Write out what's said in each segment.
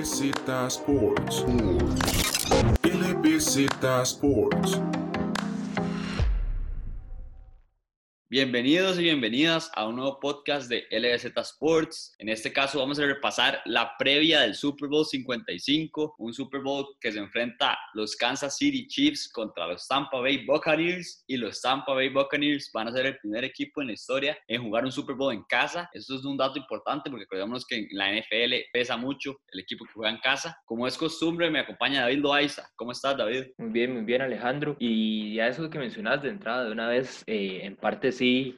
LBZ Sports. LBZ Sports. Bienvenidos y bienvenidas a un nuevo podcast de LBZ Sports. En este caso vamos a repasar la previa del Super Bowl 55, un Super Bowl que se enfrenta los Kansas City Chiefs contra los Tampa Bay Buccaneers y los Tampa Bay Buccaneers van a ser el primer equipo en la historia en jugar un Super Bowl en casa. Esto es un dato importante porque recordemos que en la NFL pesa mucho el equipo que juega en casa. Como es costumbre, me acompaña David Loaiza. ¿Cómo estás, David? Muy bien, muy bien, Alejandro. Y ya eso que mencionas de entrada de una vez, eh, en parte sí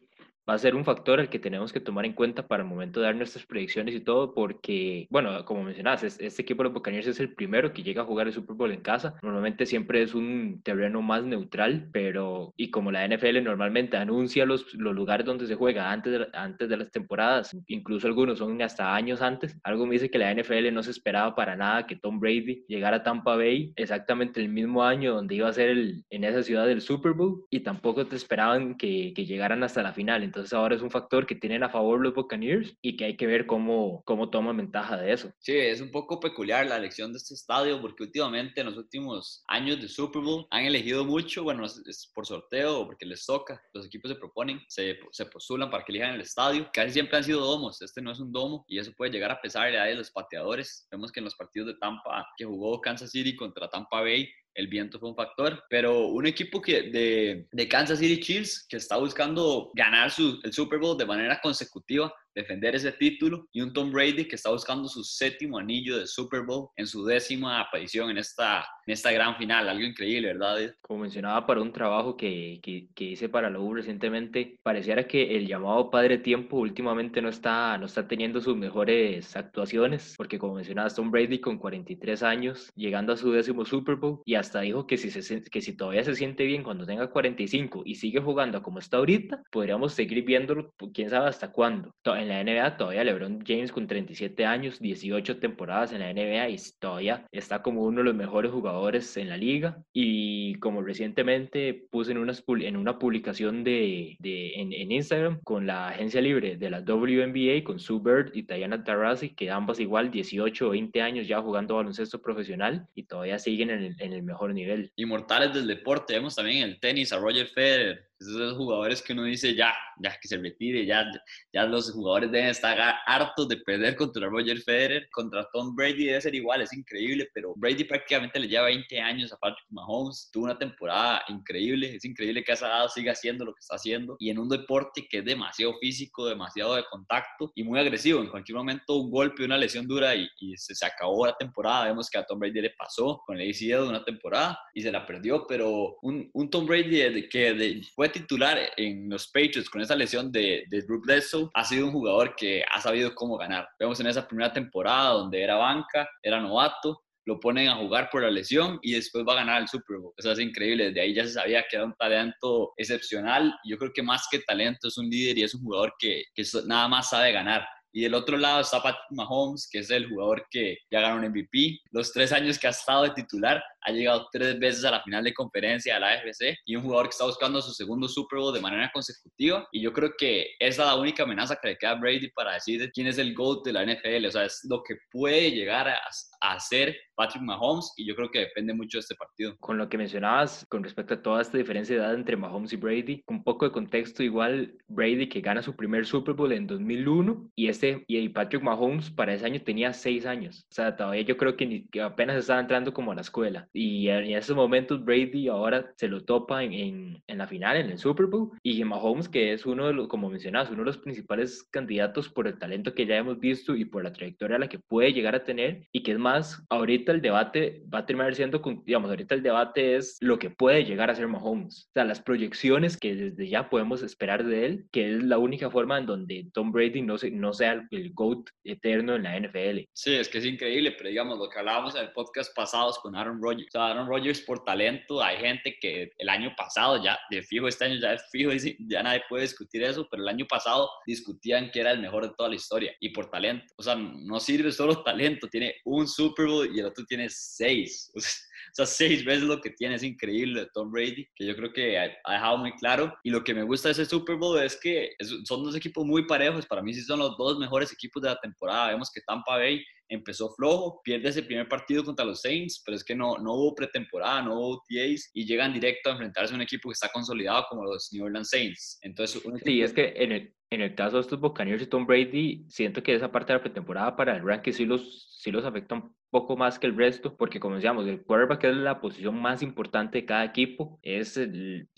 va a ser un factor el que tenemos que tomar en cuenta para el momento de dar nuestras predicciones y todo, porque, bueno, como mencionabas, este equipo de los Buccaneers es el primero que llega a jugar el Super Bowl en casa. Normalmente siempre es un terreno más neutral, pero, y como la NFL normalmente anuncia los, los lugares donde se juega antes de, antes de las temporadas, incluso algunos son hasta años antes, algo me dice que la NFL no se esperaba para nada que Tom Brady llegara a Tampa Bay exactamente el mismo año donde iba a ser el, en esa ciudad del Super Bowl, y tampoco te esperaban que, que llegaran hasta la final. Entonces ahora es un factor que tienen a favor los Buccaneers y que hay que ver cómo, cómo toman ventaja de eso. Sí, es un poco peculiar la elección de este estadio porque últimamente en los últimos años de Super Bowl han elegido mucho, bueno, es por sorteo o porque les toca, los equipos se proponen, se, se postulan para que elijan el estadio. Casi siempre han sido domos, este no es un domo y eso puede llegar a pesar de los pateadores. Vemos que en los partidos de Tampa que jugó Kansas City contra Tampa Bay el viento fue un factor, pero un equipo que de, de Kansas City Chiefs que está buscando ganar su, el Super Bowl de manera consecutiva defender ese título y un Tom Brady que está buscando su séptimo anillo de Super Bowl en su décima aparición en esta, en esta gran final. Algo increíble, ¿verdad? Como mencionaba, para un trabajo que, que, que hice para la recientemente, pareciera que el llamado Padre Tiempo últimamente no está, no está teniendo sus mejores actuaciones, porque como mencionaba, Tom Brady con 43 años, llegando a su décimo Super Bowl, y hasta dijo que si, se, que si todavía se siente bien cuando tenga 45 y sigue jugando como está ahorita, podríamos seguir viéndolo, quién sabe hasta cuándo en la NBA todavía LeBron James con 37 años, 18 temporadas en la NBA y todavía está como uno de los mejores jugadores en la liga. Y como recientemente puse en una, en una publicación de, de en, en, Instagram con la agencia libre de la WNBA, con Sue Bird y Diana Taurasi, que ambas igual 18 o 20 años ya jugando baloncesto profesional y todavía siguen en el, en el mejor nivel. Inmortales del deporte, vemos también el tenis a Roger Federer, esos jugadores que uno dice ya, ya que se retire, ya, ya los jugadores deben estar hartos de perder contra Roger Federer, contra Tom Brady debe ser igual, es increíble, pero Brady prácticamente le lleva 20 años a Patrick Mahomes, tuvo una temporada increíble, es increíble que a siga haciendo lo que está haciendo y en un deporte que es demasiado físico, demasiado de contacto y muy agresivo, en cualquier momento un golpe, una lesión dura y, y se, se, acabó la temporada, vemos que a Tom Brady le pasó con el ACL de una temporada y se la perdió, pero un, un Tom Brady que de, fue titular en los Patriots con esa lesión de, de Drew Bledsoe, ha sido un jugador que ha sabido cómo ganar. Vemos en esa primera temporada donde era banca, era novato, lo ponen a jugar por la lesión y después va a ganar el Super Bowl. Eso es increíble. Desde ahí ya se sabía que era un talento excepcional. Yo creo que más que talento es un líder y es un jugador que, que nada más sabe ganar. Y del otro lado está Patrick Mahomes, que es el jugador que ya ganó un MVP. Los tres años que ha estado de titular, ha llegado tres veces a la final de conferencia de la AFC y un jugador que está buscando su segundo Super Bowl de manera consecutiva. Y yo creo que esa es la única amenaza que le queda a Brady para decir quién es el GOAT de la NFL. O sea, es lo que puede llegar a, a hacer Patrick Mahomes y yo creo que depende mucho de este partido. Con lo que mencionabas con respecto a toda esta diferencia de edad entre Mahomes y Brady, un poco de contexto igual, Brady que gana su primer Super Bowl en 2001 y este y Patrick Mahomes para ese año tenía seis años. O sea, todavía yo creo que, ni, que apenas estaba entrando como a la escuela. Y en esos momentos Brady ahora se lo topa en, en, en la final, en el Super Bowl. Y Mahomes, que es uno de los, como mencionabas, uno de los principales candidatos por el talento que ya hemos visto y por la trayectoria a la que puede llegar a tener. Y que es más, ahorita el debate va a terminar siendo, digamos, ahorita el debate es lo que puede llegar a ser Mahomes. O sea, las proyecciones que desde ya podemos esperar de él, que es la única forma en donde Tom Brady no, se, no sea el, el GOAT eterno en la NFL. Sí, es que es increíble, pero digamos, lo que hablábamos en el podcast pasados con Aaron Rodgers. O sea, Aaron Rodgers por talento, hay gente que el año pasado, ya de fijo este año ya es fijo, ya nadie puede discutir eso, pero el año pasado discutían que era el mejor de toda la historia y por talento. O sea, no sirve solo talento, tiene un Super Bowl y el otro tiene seis. O sea, seis veces lo que tiene es increíble de Tom Brady, que yo creo que ha, dejado muy claro. Y lo que me gusta de ese Super Bowl es que son dos equipos muy parejos. Para mí sí son los dos mejores equipos de la temporada. Vemos que Tampa Bay empezó flojo, pierde ese primer partido contra los Saints, pero es que no, no hubo pretemporada, no hubo TAs y llegan directo a enfrentarse a un equipo que está consolidado como los New Orleans Saints. Entonces, sí, es que en el, en el caso de estos Buccaneers y Tom Brady, siento que esa parte de la pretemporada para el ranking sí los, sí los afecta un poco más que el resto, porque como decíamos, el quarterback es la posición más importante de cada equipo. Es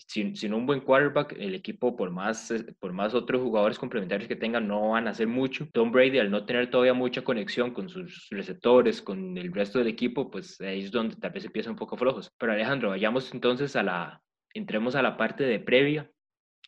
sin, sin, un buen quarterback, el equipo, por más, por más otros jugadores complementarios que tengan, no van a hacer mucho. Tom Brady, al no tener todavía mucha conexión con sus receptores, con el resto del equipo, pues ahí es donde tal vez empiezan un poco flojos. Pero Alejandro, vayamos entonces a la, entremos a la parte de previa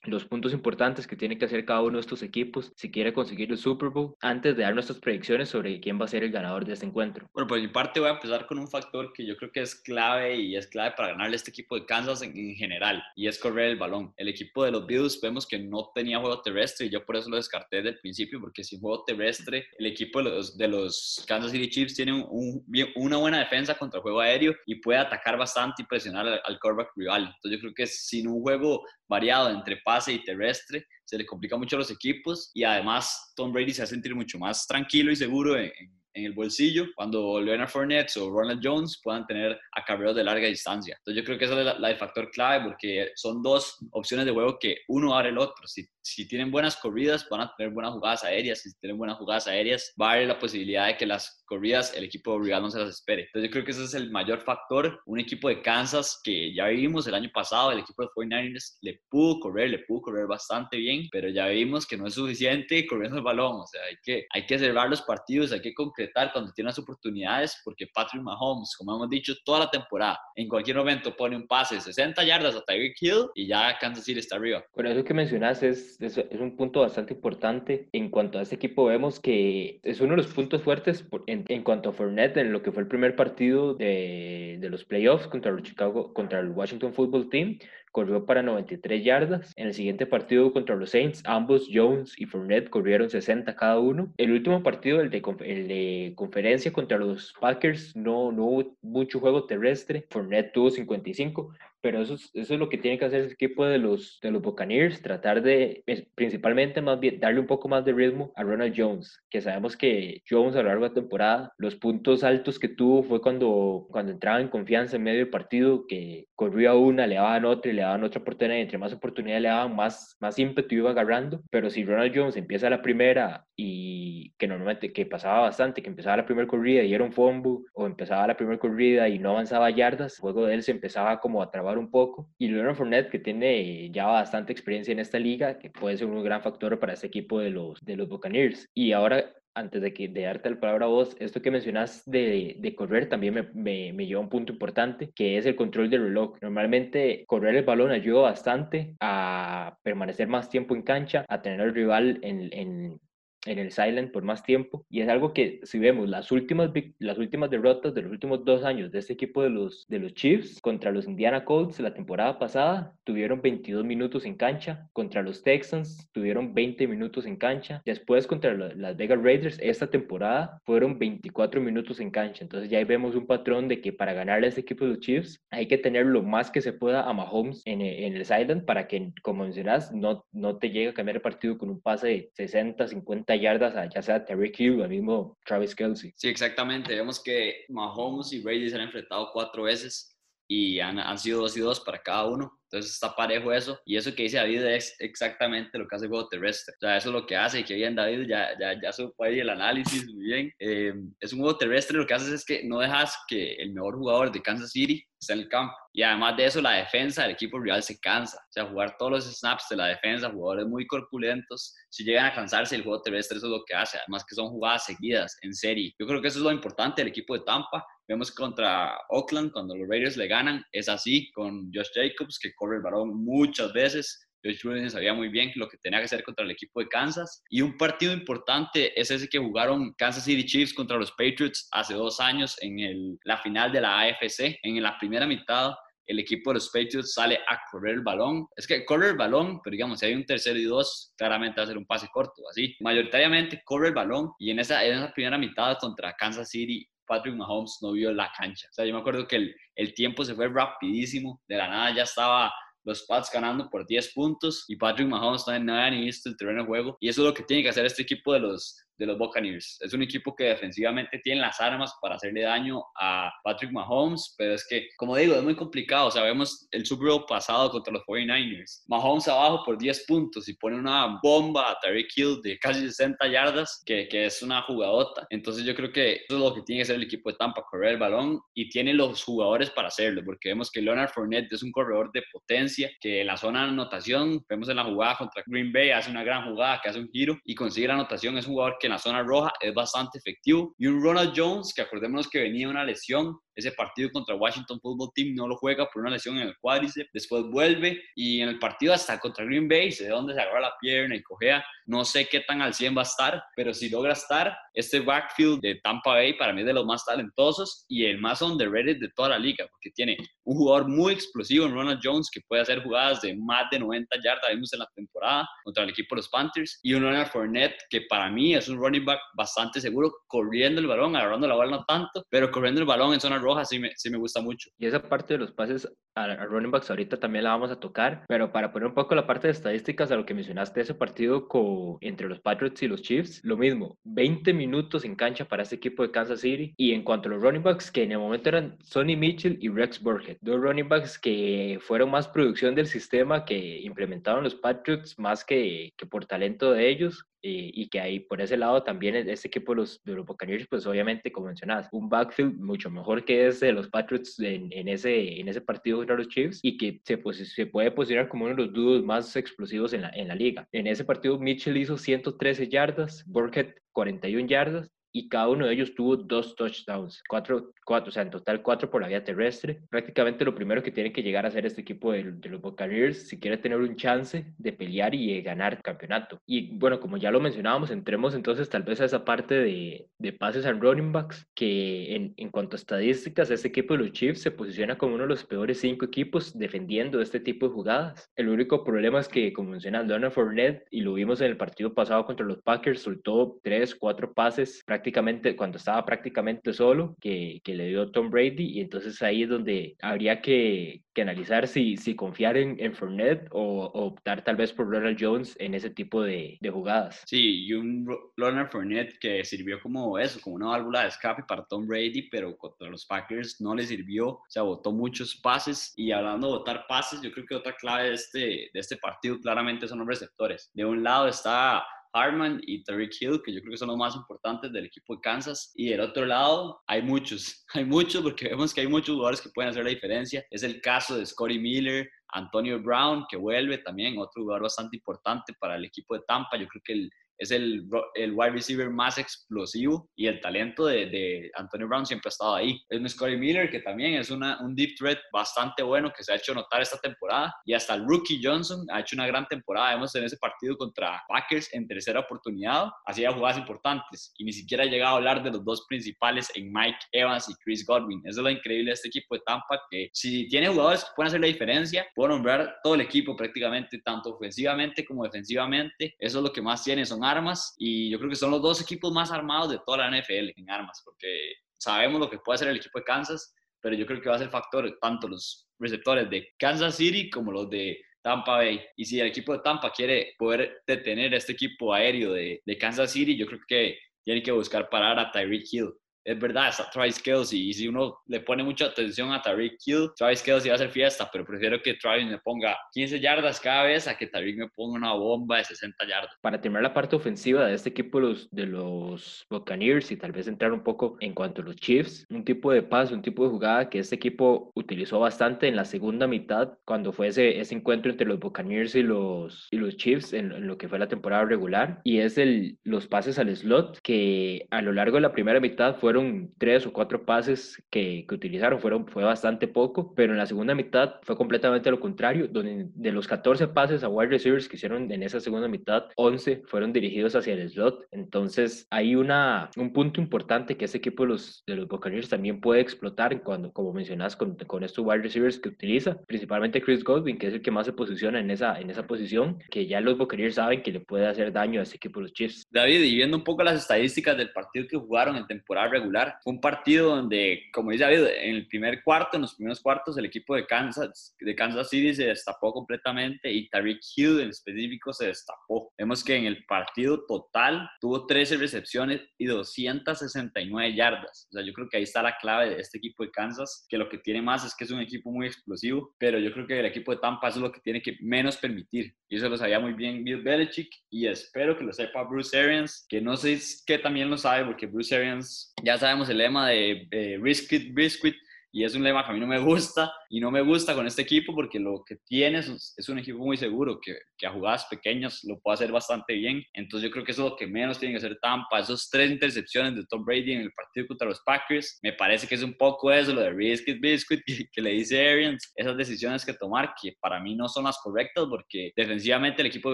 los puntos importantes que tiene que hacer cada uno de estos equipos si quiere conseguir el Super Bowl antes de dar nuestras predicciones sobre quién va a ser el ganador de este encuentro. Bueno, por mi parte voy a empezar con un factor que yo creo que es clave y es clave para ganarle este equipo de Kansas en, general y es correr el balón. El equipo de los Bills vemos que no tenía juego terrestre y yo por eso lo descarté desde el principio porque sin juego terrestre el equipo de los, de los Kansas City Chiefs tiene un, una buena defensa contra el juego aéreo y puede atacar bastante y presionar al, al rival. Entonces yo creo que sin un juego variado entre pase y terrestre, se le complica mucho a los equipos y además Tom Brady se va a sentir mucho más tranquilo y seguro en, en el bolsillo cuando Leonard Fournette o Ronald Jones puedan tener acarreos de larga distancia. Entonces yo creo que ese es la, el factor clave porque son dos opciones de juego que uno abre el otro. Si, si tienen buenas corridas van a tener buenas jugadas aéreas, si tienen buenas jugadas aéreas va a haber la posibilidad de que las corridas el equipo rival no se las espere. Entonces yo creo que ese es el mayor factor. Un equipo de Kansas que ya vimos el año pasado, el equipo de 49ers le pudo correr, le pudo correr bastante bien, pero ya vimos que no es suficiente corriendo el balón. O sea, hay que, hay que cerrar los partidos, hay que concretar cuando tiene las oportunidades, porque Patrick Mahomes, como hemos dicho toda la temporada, en cualquier momento pone un pase de 60 yardas a Tyreek Hill y ya Kansas City está arriba. Bueno, eso que mencionas es, es, un punto bastante importante. En cuanto a este equipo, vemos que es uno de los puntos fuertes en, en cuanto a Fournette, en lo que fue el primer partido de, de los playoffs contra los Chicago, contra el Washington Football Team corrió para 93 yardas. En el siguiente partido contra los Saints, ambos Jones y Fournette corrieron 60 cada uno. El último partido, el de, el de conferencia contra los Packers, no, no hubo mucho juego terrestre. Fournette tuvo 55, pero eso es, eso es lo que tiene que hacer el equipo de los, de los Buccaneers, tratar de, principalmente más bien, darle un poco más de ritmo a Ronald Jones, que sabemos que Jones a lo largo de la temporada, los puntos altos que tuvo fue cuando, cuando entraba en confianza en medio del partido, que corría una, le daban otra y le daban otra oportunidad, y entre más oportunidades le daban, más, más ímpetu iba agarrando, pero si Ronald Jones empieza la primera y que normalmente, que pasaba bastante, que empezaba la primera corrida y era un fumble, o empezaba la primera corrida y no avanzaba yardas, el juego de él se empezaba como a trabar un poco. Y Leonard Fournette, que tiene ya bastante experiencia en esta liga, que puede ser un gran factor para este equipo de los, de los Buccaneers. Y ahora antes de, que, de darte la palabra a vos, esto que mencionas de, de correr también me, me, me, lleva a un punto importante, que es el control del reloj. Normalmente correr el balón ayuda bastante a permanecer más tiempo en cancha, a tener al rival en, en, en el silent por más tiempo y es algo que si vemos las últimas las últimas derrotas de los últimos dos años de este equipo de los de los Chiefs contra los Indiana Colts la temporada pasada tuvieron 22 minutos en cancha contra los Texans tuvieron 20 minutos en cancha después contra las Vegas Raiders esta temporada fueron 24 minutos en cancha. Entonces ya ahí vemos un patrón de que para ganarle a este equipo de los Chiefs hay que tener lo más que se pueda a Mahomes en, en el silent para que como mencionas no no te llegue a cambiar el partido con un pase de 60 50 yardas a ya sea Terry Hill o el mismo Travis Kelsey. Sí, exactamente. Vemos que Mahomes y Brady se han enfrentado cuatro veces y han, han sido dos y dos para cada uno. Entonces está parejo eso. Y eso que dice David es exactamente lo que hace el juego terrestre. O sea, eso es lo que hace. Y que bien David ya, ya, ya supo ahí el análisis muy bien. Eh, es un juego terrestre. Lo que haces es que no dejas que el mejor jugador de Kansas City esté en el campo. Y además de eso, la defensa del equipo rival se cansa. O sea, jugar todos los snaps de la defensa, jugadores muy corpulentos, si llegan a cansarse, el juego terrestre eso es lo que hace. Además que son jugadas seguidas, en serie. Yo creo que eso es lo importante del equipo de Tampa. Vemos contra Oakland, cuando los Raiders le ganan, es así con Josh Jacobs, que corre el balón muchas veces. Josh Gruden sabía muy bien lo que tenía que hacer contra el equipo de Kansas. Y un partido importante es ese que jugaron Kansas City Chiefs contra los Patriots hace dos años en el, la final de la AFC. En la primera mitad, el equipo de los Patriots sale a correr el balón. Es que corre el balón, pero digamos, si hay un tercero y dos, claramente va a ser un pase corto, así. Mayoritariamente corre el balón y en esa, en esa primera mitad contra Kansas City Patrick Mahomes no vio la cancha. O sea, yo me acuerdo que el, tiempo se fue rapidísimo, de la nada ya estaba los Pats ganando por 10 puntos y Patrick Mahomes no había ni visto el terreno de juego. Y eso es lo que tiene que hacer este equipo de los, de los Buccaneers. Es un equipo que defensivamente tiene las armas para hacerle daño a Patrick Mahomes, pero es que, como digo, es muy complicado. Sabemos el Super Bowl pasado contra los 49ers. Mahomes abajo por 10 puntos y pone una bomba a Tyreek Hill de casi 60 yardas, que, que es una jugadota. Entonces yo creo que eso es lo que tiene que hacer el equipo de Tampa, correr el balón y tiene los jugadores para hacerlo, porque vemos que Leonard Fournette es un corredor de potencia, que en la zona de anotación, vemos en la jugada contra Green Bay, hace una gran jugada, que hace un giro y consigue la anotación. Es un jugador que en la zona roja es bastante efectivo. Y un Ronald Jones, que acordémonos que venía una lesión, ese partido contra Washington Football Team no lo juega por una lesión en el cuádriceps, después vuelve y en el partido hasta contra Green Bay, sé dónde se agarra la pierna y cojea, no sé qué tan al 100 va a estar, pero si logra estar, este backfield de Tampa Bay para mí es de los más talentosos y el más underrated de toda la liga, porque tiene un jugador muy explosivo en Ronald Jones que puede hacer jugadas de más de 90 yardas, vimos en la temporada contra el equipo de los Panthers, y un Leonard Fournette que para mí es un running back bastante seguro, corriendo el balón, agarrando la bola no tanto, pero corriendo el balón en zona roja sí me, sí me gusta mucho. Y esa parte de los pases a, running backs ahorita también la vamos a tocar, pero para poner un poco la parte de estadísticas a lo que mencionaste, ese partido con, entre los Patriots y los Chiefs, lo mismo, 20 minutos en cancha para este equipo de Kansas City, y en cuanto a los running backs, que en el momento eran Sonny Mitchell y Rex Burkhead, dos running backs que fueron más producción del sistema que implementaron los Patriots más que, que por talento de ellos, y, que ahí por ese lado también este equipo de los, de los Buccaneers, pues obviamente, como mencionabas, un backfield mucho mejor que ese de los Patriots en, en, ese, en ese partido contra los Chiefs y que se, pues, se puede posicionar como uno de los dudos más explosivos en la, en la liga. En ese partido, Mitchell hizo 113 yardas, Burkhead 41 yardas y cada uno de ellos tuvo dos touchdowns, cuatro, cuatro, o sea, en total cuatro por la vía terrestre. Prácticamente lo primero que tiene que llegar a hacer este equipo de, los Buccaneers si quiere tener un chance de pelear y ganar el campeonato. Y bueno, como ya lo mencionábamos, entremos entonces tal vez a esa parte de, de pases and running backs, que en, en, cuanto a estadísticas, este equipo de los Chiefs se posiciona como uno de los peores cinco equipos defendiendo este tipo de jugadas. El único problema es que, como menciona Leonard Fournette, y lo vimos en el partido pasado contra los Packers, soltó tres, cuatro pases prácticamente prácticamente, cuando estaba prácticamente solo, que, que, le dio Tom Brady, y entonces ahí es donde habría que, que analizar si, si confiar en, en Fournette o, optar tal vez por Ronald Jones en ese tipo de, de, jugadas. Sí, y un Ronald Fournette que sirvió como eso, como una válvula de escape para Tom Brady, pero contra los Packers no le sirvió, o sea, botó muchos pases, y hablando de botar pases, yo creo que otra clave de este, de este partido claramente son los receptores. De un lado está Harman y Tariq Hill, que yo creo que son los más importantes del equipo de Kansas. Y del otro lado, hay muchos, hay muchos porque vemos que hay muchos jugadores que pueden hacer la diferencia. Es el caso de Scotty Miller, Antonio Brown, que vuelve también, otro jugador bastante importante para el equipo de Tampa. Yo creo que el, es el, el wide receiver más explosivo y el talento de, de, Antonio Brown siempre ha estado ahí. Es un Scotty Miller que también es una, un deep threat bastante bueno que se ha hecho notar esta temporada y hasta el rookie Johnson ha hecho una gran temporada. Vemos en ese partido contra Packers en tercera oportunidad, hacía jugadas importantes y ni siquiera ha llegado a hablar de los dos principales en Mike Evans y Chris Godwin. Eso es lo increíble de este equipo de Tampa que si tiene jugadores que pueden hacer la diferencia, puedo nombrar todo el equipo prácticamente, tanto ofensivamente como defensivamente. Eso es lo que más tiene, son armas y yo creo que son los dos equipos más armados de toda la NFL en armas, porque sabemos lo que puede hacer el equipo de Kansas, pero yo creo que va a ser factor tanto los receptores de Kansas City como los de Tampa Bay. Y si el equipo de Tampa quiere poder detener a este equipo aéreo de, de Kansas City, yo creo que tiene que buscar parar a Tyreek Hill es verdad, está Travis Kelsey. Y si uno le pone mucha atención a Tariq Hill, Travis Kelsey va a hacer fiesta, pero prefiero que Travis me ponga 15 yardas cada vez a que Tariq me ponga una bomba de 60 yardas. Para terminar la parte ofensiva de este equipo los, de los Buccaneers y tal vez entrar un poco en cuanto a los Chiefs, un tipo de pase, un tipo de jugada que este equipo utilizó bastante en la segunda mitad cuando fue ese, ese encuentro entre los Buccaneers y los, y los Chiefs en, en lo que fue la temporada regular y es el, los pases al slot que a lo largo de la primera mitad fueron tres o cuatro pases que, que, utilizaron, fueron, fue bastante poco, pero en la segunda mitad fue completamente lo contrario, donde de los 14 pases a wide receivers que hicieron en esa segunda mitad, 11 fueron dirigidos hacia el slot. Entonces hay una, un punto importante que ese equipo de los, de los Buccaneers también puede explotar cuando, como mencionas, con, con estos wide receivers que utiliza, principalmente Chris Godwin, que es el que más se posiciona en esa, en esa posición, que ya los Buccaneers saben que le puede hacer daño a ese equipo de los Chiefs. David, y viendo un poco las estadísticas del partido que jugaron en temporada regular, Fue un partido donde, como dice David, en el primer cuarto, en los primeros cuartos, el equipo de Kansas, de Kansas City se destapó completamente y Tariq Hill en específico se destapó. Vemos que en el partido total tuvo 13 recepciones y 269 yardas. O sea, yo creo que ahí está la clave de este equipo de Kansas, que lo que tiene más es que es un equipo muy explosivo, pero yo creo que el equipo de Tampa es lo que tiene que menos permitir. Y eso lo sabía muy bien Bill Belichick y espero que lo sepa Bruce Arians, que no sé qué también lo sabe, porque Bruce Arians, ya sabemos el lema de eh, risk it, biscuit, y es un lema que a mí no me gusta y no me gusta con este equipo porque lo que tiene es, un equipo muy seguro que, que, a jugadas pequeñas lo puede hacer bastante bien. Entonces yo creo que eso es lo que menos tiene que hacer Tampa. Esos tres intercepciones de Tom Brady en el partido contra los Packers, me parece que es un poco eso, lo de Biscuit Biscuit que, le dice Arians, esas decisiones que tomar que para mí no son las correctas porque defensivamente el equipo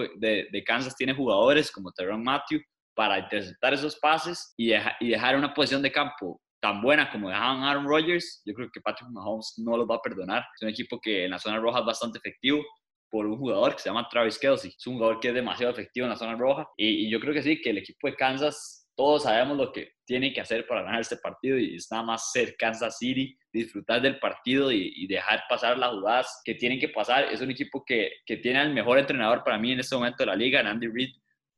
de, de Kansas tiene jugadores como Teron Matthew para interceptar esos pases y, y dejar una posición de campo tan buena como dejaban Aaron Rodgers, yo creo que Patrick Mahomes no los va a perdonar. Es un equipo que en la zona roja es bastante efectivo por un jugador que se llama Travis Kelsey. Es un jugador que es demasiado efectivo en la zona roja. Y, yo creo que sí, que el equipo de Kansas, todos sabemos lo que tiene que hacer para ganar este partido y es nada más ser Kansas City, disfrutar del partido y, dejar pasar las jugadas que tienen que pasar. Es un equipo que, que tiene al mejor entrenador para mí en este momento de la liga, Andy Reid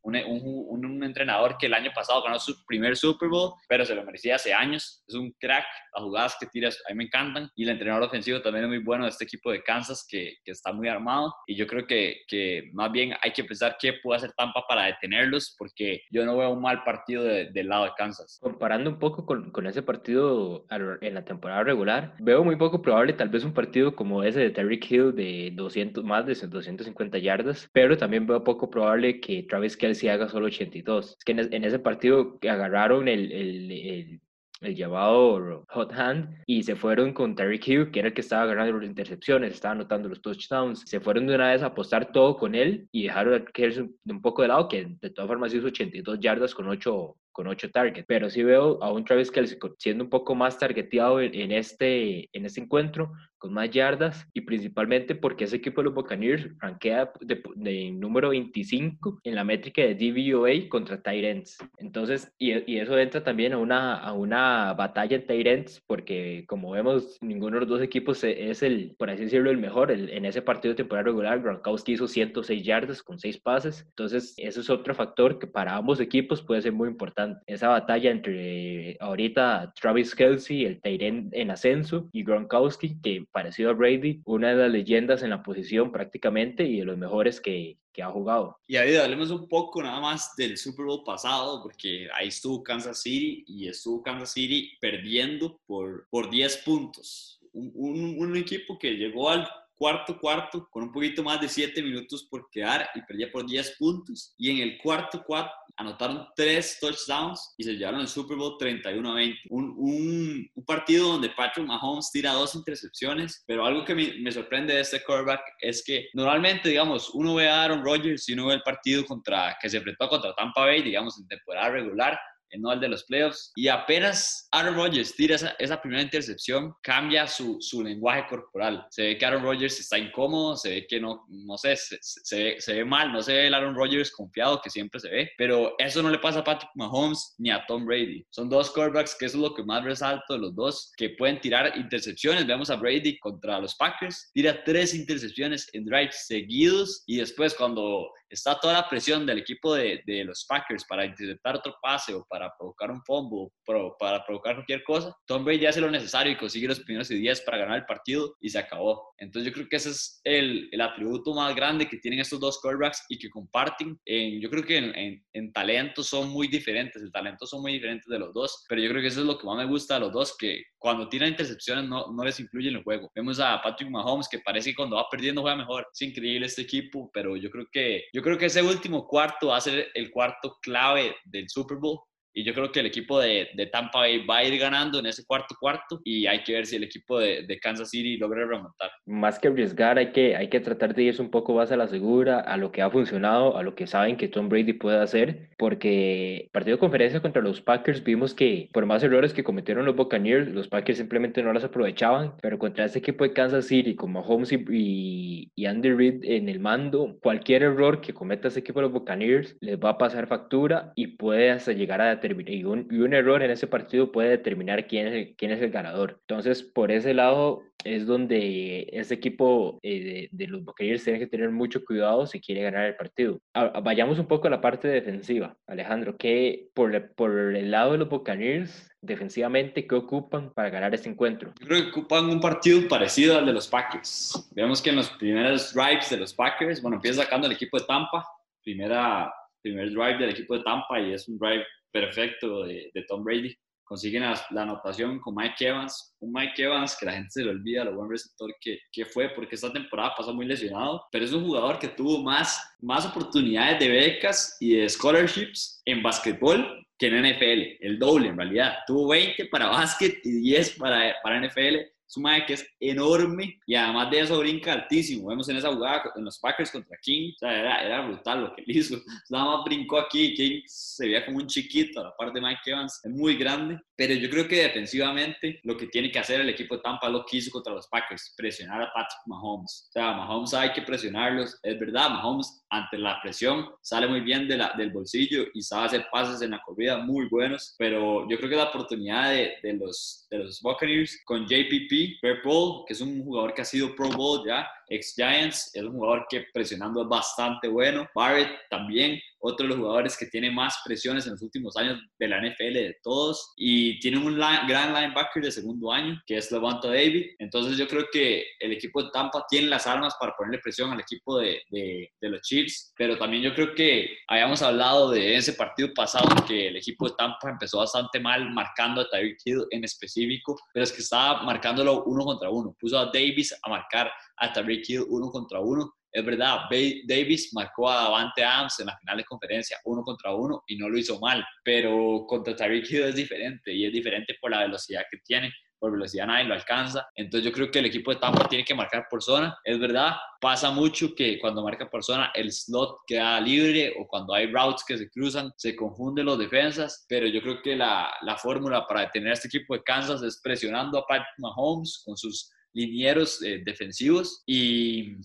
un, un, entrenador que el año pasado ganó su primer Super Bowl, pero se lo merecía hace años. Es un crack, las jugadas que tiras a mí me encantan. Y el entrenador ofensivo también es muy bueno de este equipo de Kansas que, que está muy armado. Y yo creo que, que, más bien hay que pensar qué puede hacer Tampa para detenerlos, porque yo no veo un mal partido del lado de Kansas. Comparando un poco con, con ese partido en la temporada regular, veo muy poco probable tal vez un partido como ese de Terry Hill de 200, más de 250 yardas, pero también veo poco probable que Travis Kelsey si haga solo 82. Es que en, ese partido agarraron el, el, el, el, llamado hot hand y se fueron con Terry Hill, que era el que estaba ganando las intercepciones, estaba anotando los touchdowns. Se fueron de una vez a apostar todo con él y dejaron a Kelsey un poco de lado, que de todas formas hizo 82 yardas con 8 con 8 targets, pero sí veo a un Travis Kelsey siendo un poco más targeteado en, este, en este encuentro, con más yardas y principalmente porque ese equipo de los Buccaneers rankea de, número 25 en la métrica de DVOA contra Tyrants. Entonces, y, y, eso entra también a una, a una batalla en Tyrants porque como vemos, ninguno de los dos equipos e, es el, por así decirlo, el mejor. en ese partido de temporada regular, Gronkowski hizo 106 yardas con 6 pases. Entonces, eso es otro factor que para ambos equipos puede ser muy importante. Esa batalla entre ahorita Travis Kelsey, el Tyrant en ascenso, y Gronkowski, que parecido a Brady, una de las leyendas en la posición prácticamente y de los mejores que, que ha jugado. Y ahí hablemos un poco nada más del Super Bowl pasado, porque ahí estuvo Kansas City y estuvo Kansas City perdiendo por, por 10 puntos. Un, un, un equipo que llegó al cuarto cuarto con un poquito más de 7 minutos por quedar y perdía por 10 puntos. Y en el cuarto cuarto anotaron 3 touchdowns y se llevaron el Super Bowl 31 a 20. Un, un, un, partido donde Patrick Mahomes tira dos intercepciones, pero algo que me, me, sorprende de este quarterback es que normalmente, digamos, uno ve a Aaron Rodgers y uno ve el partido contra, que se enfrentó contra Tampa Bay, digamos, en temporada regular, no el de los playoffs. Y apenas Aaron Rodgers tira esa, esa primera intercepción, cambia su, su, lenguaje corporal. Se ve que Aaron Rodgers está incómodo, se ve que no, no sé, se, se, se, ve mal, no se ve el Aaron Rodgers confiado que siempre se ve. Pero eso no le pasa a Patrick Mahomes ni a Tom Brady. Son dos quarterbacks que eso es lo que más resalto de los dos, que pueden tirar intercepciones. Veamos a Brady contra los Packers, tira tres intercepciones en drives seguidos y después cuando está toda la presión del equipo de, de, los Packers para interceptar otro pase o para provocar un fumble, pro, para provocar cualquier cosa, Tom Brady hace lo necesario y consigue los primeros 10 para ganar el partido y se acabó. Entonces yo creo que ese es el, el atributo más grande que tienen estos dos quarterbacks y que comparten. En, yo creo que en, en, en talento son muy diferentes, el talento son muy diferentes de los dos, pero yo creo que eso es lo que más me gusta de los dos, que cuando tiran intercepciones no, no les influye en el juego. Vemos a Patrick Mahomes que parece que cuando va perdiendo juega mejor. Es increíble este equipo, pero yo creo que yo creo que ese último cuarto va a ser el cuarto clave del Super Bowl y yo creo que el equipo de, de, Tampa Bay va a ir ganando en ese cuarto cuarto y hay que ver si el equipo de, de, Kansas City logra remontar. Más que arriesgar, hay que, hay que tratar de irse un poco más a la segura, a lo que ha funcionado, a lo que saben que Tom Brady puede hacer, porque partido de conferencia contra los Packers vimos que por más errores que cometieron los Buccaneers, los Packers simplemente no las aprovechaban, pero contra este equipo de Kansas City, como Holmes y, y Andy Reid en el mando, cualquier error que cometa ese equipo de los Buccaneers les va a pasar factura y puede hasta llegar a determinar, y un, y un error en ese partido puede determinar quién es, quién es el ganador. Entonces, por ese lado, es donde este equipo eh, de, los Buccaneers tiene que tener mucho cuidado si quiere ganar el partido. vayamos un poco a la parte defensiva. Alejandro, ¿qué por, por el lado de los Buccaneers, defensivamente, qué ocupan para ganar este encuentro? Yo creo que ocupan un partido parecido al de los Packers. Vemos que en los primeros drives de los Packers, bueno, empieza sacando el equipo de Tampa, primera, primer drive del equipo de Tampa y es un drive perfecto de, de Tom Brady consiguen la, anotación con Mike Evans, un Mike Evans que la gente se le olvida lo buen receptor que, que, fue porque esta temporada pasó muy lesionado, pero es un jugador que tuvo más, más oportunidades de becas y de scholarships en básquetbol que en NFL, el doble en realidad. Tuvo 20 para básquet y 10 para, para NFL es un que es enorme y además de eso brinca altísimo. Vemos en esa jugada en los Packers contra King, o sea, era, era brutal lo que él hizo. Nada más brincó aquí, King se veía como un chiquito, a la parte de Mike Evans es muy grande, pero yo creo que defensivamente lo que tiene que hacer el equipo de Tampa lo que hizo contra los Packers, presionar a Patrick Mahomes. O sea, Mahomes hay que presionarlos, es verdad, Mahomes ante la presión sale muy bien de la, del bolsillo y sabe hacer pases en la corrida muy buenos, pero yo creo que la oportunidad de, de los, de los Buccaneers con JPP Purple, que es un jugador que ha sido Pro Bowl ya, ex Giants, es un jugador que presionando es bastante bueno. Barrett también, otro de los jugadores que tiene más presiones en los últimos años de la NFL de todos y tiene un gran linebacker de segundo año que es Levanta David. Entonces yo creo que el equipo de Tampa tiene las armas para ponerle presión al equipo de, de, los Chiefs, pero también yo creo que habíamos hablado de ese partido pasado que el equipo de Tampa empezó bastante mal marcando a Tyreek Hill en específico, pero es que estaba marcándolo uno contra uno. Puso a Davis a marcar a Tyreek Hill uno contra uno es verdad, Davis marcó a Davante Adams en la final de conferencia uno contra uno y no lo hizo mal, pero contra Tyreek Hill es diferente y es diferente por la velocidad que tiene. Por velocidad nadie lo alcanza. Entonces yo creo que el equipo de Tampa tiene que marcar por zona. Es verdad, pasa mucho que cuando marca por zona el slot queda libre o cuando hay routes que se cruzan se confunden los defensas. Pero yo creo que la, la fórmula para detener a este equipo de Kansas es presionando a Pat Mahomes con sus linieros eh, defensivos y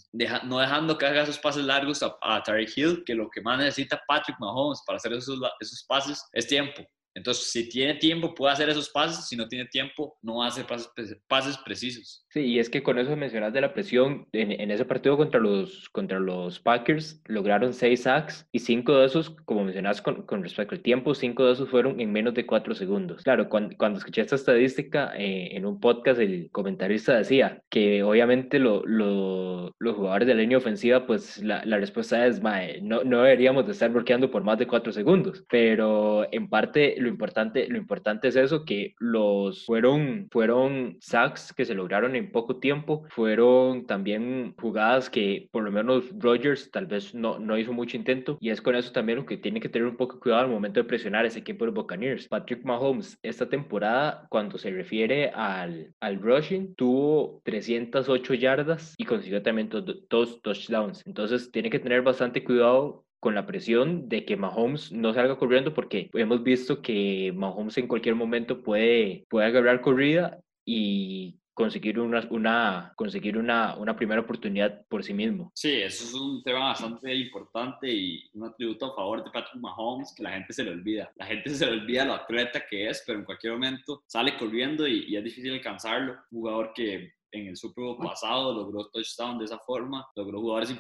no dejando que haga esos pases largos a, a Hill, que lo que más necesita Patrick Mahomes para hacer esos, esos pases es tiempo. Entonces, si tiene tiempo, puede hacer esos pases. Si no tiene tiempo, no hacer pases, pases precisos. Sí, y es que con eso mencionas de la presión, en, en, ese partido contra los, contra los Packers lograron seis sacks y cinco de esos, como mencionas con, con, respecto al tiempo, cinco de esos fueron en menos de cuatro segundos. Claro, cuando, cuando escuché esta estadística eh, en un podcast, el comentarista decía que obviamente lo, lo, los jugadores de la línea ofensiva, pues la, la respuesta es, no, no deberíamos de estar bloqueando por más de cuatro segundos, pero en parte lo importante, lo importante es eso, que los fueron, fueron sacks que se lograron en poco tiempo, fueron también jugadas que por lo menos Rogers tal vez no, no hizo mucho intento y es con eso también lo que tiene que tener un poco cuidado al momento de presionar ese equipo de Buccaneers. Patrick Mahomes esta temporada cuando se refiere al, al rushing tuvo 308 yardas y consiguió también dos touchdowns. Entonces tiene que tener bastante cuidado con la presión de que Mahomes no salga corriendo porque hemos visto que Mahomes en cualquier momento puede, puede agarrar corrida y conseguir una, una, conseguir una, una primera oportunidad por sí mismo. Sí, eso es un tema bastante importante y un atributo a favor de Patrick Mahomes que la gente se le olvida. La gente se le olvida lo atleta que es, pero en cualquier momento sale corriendo y, y es difícil alcanzarlo. Un jugador que en el Super Bowl pasado logró touchdown de esa forma, logró jugadores,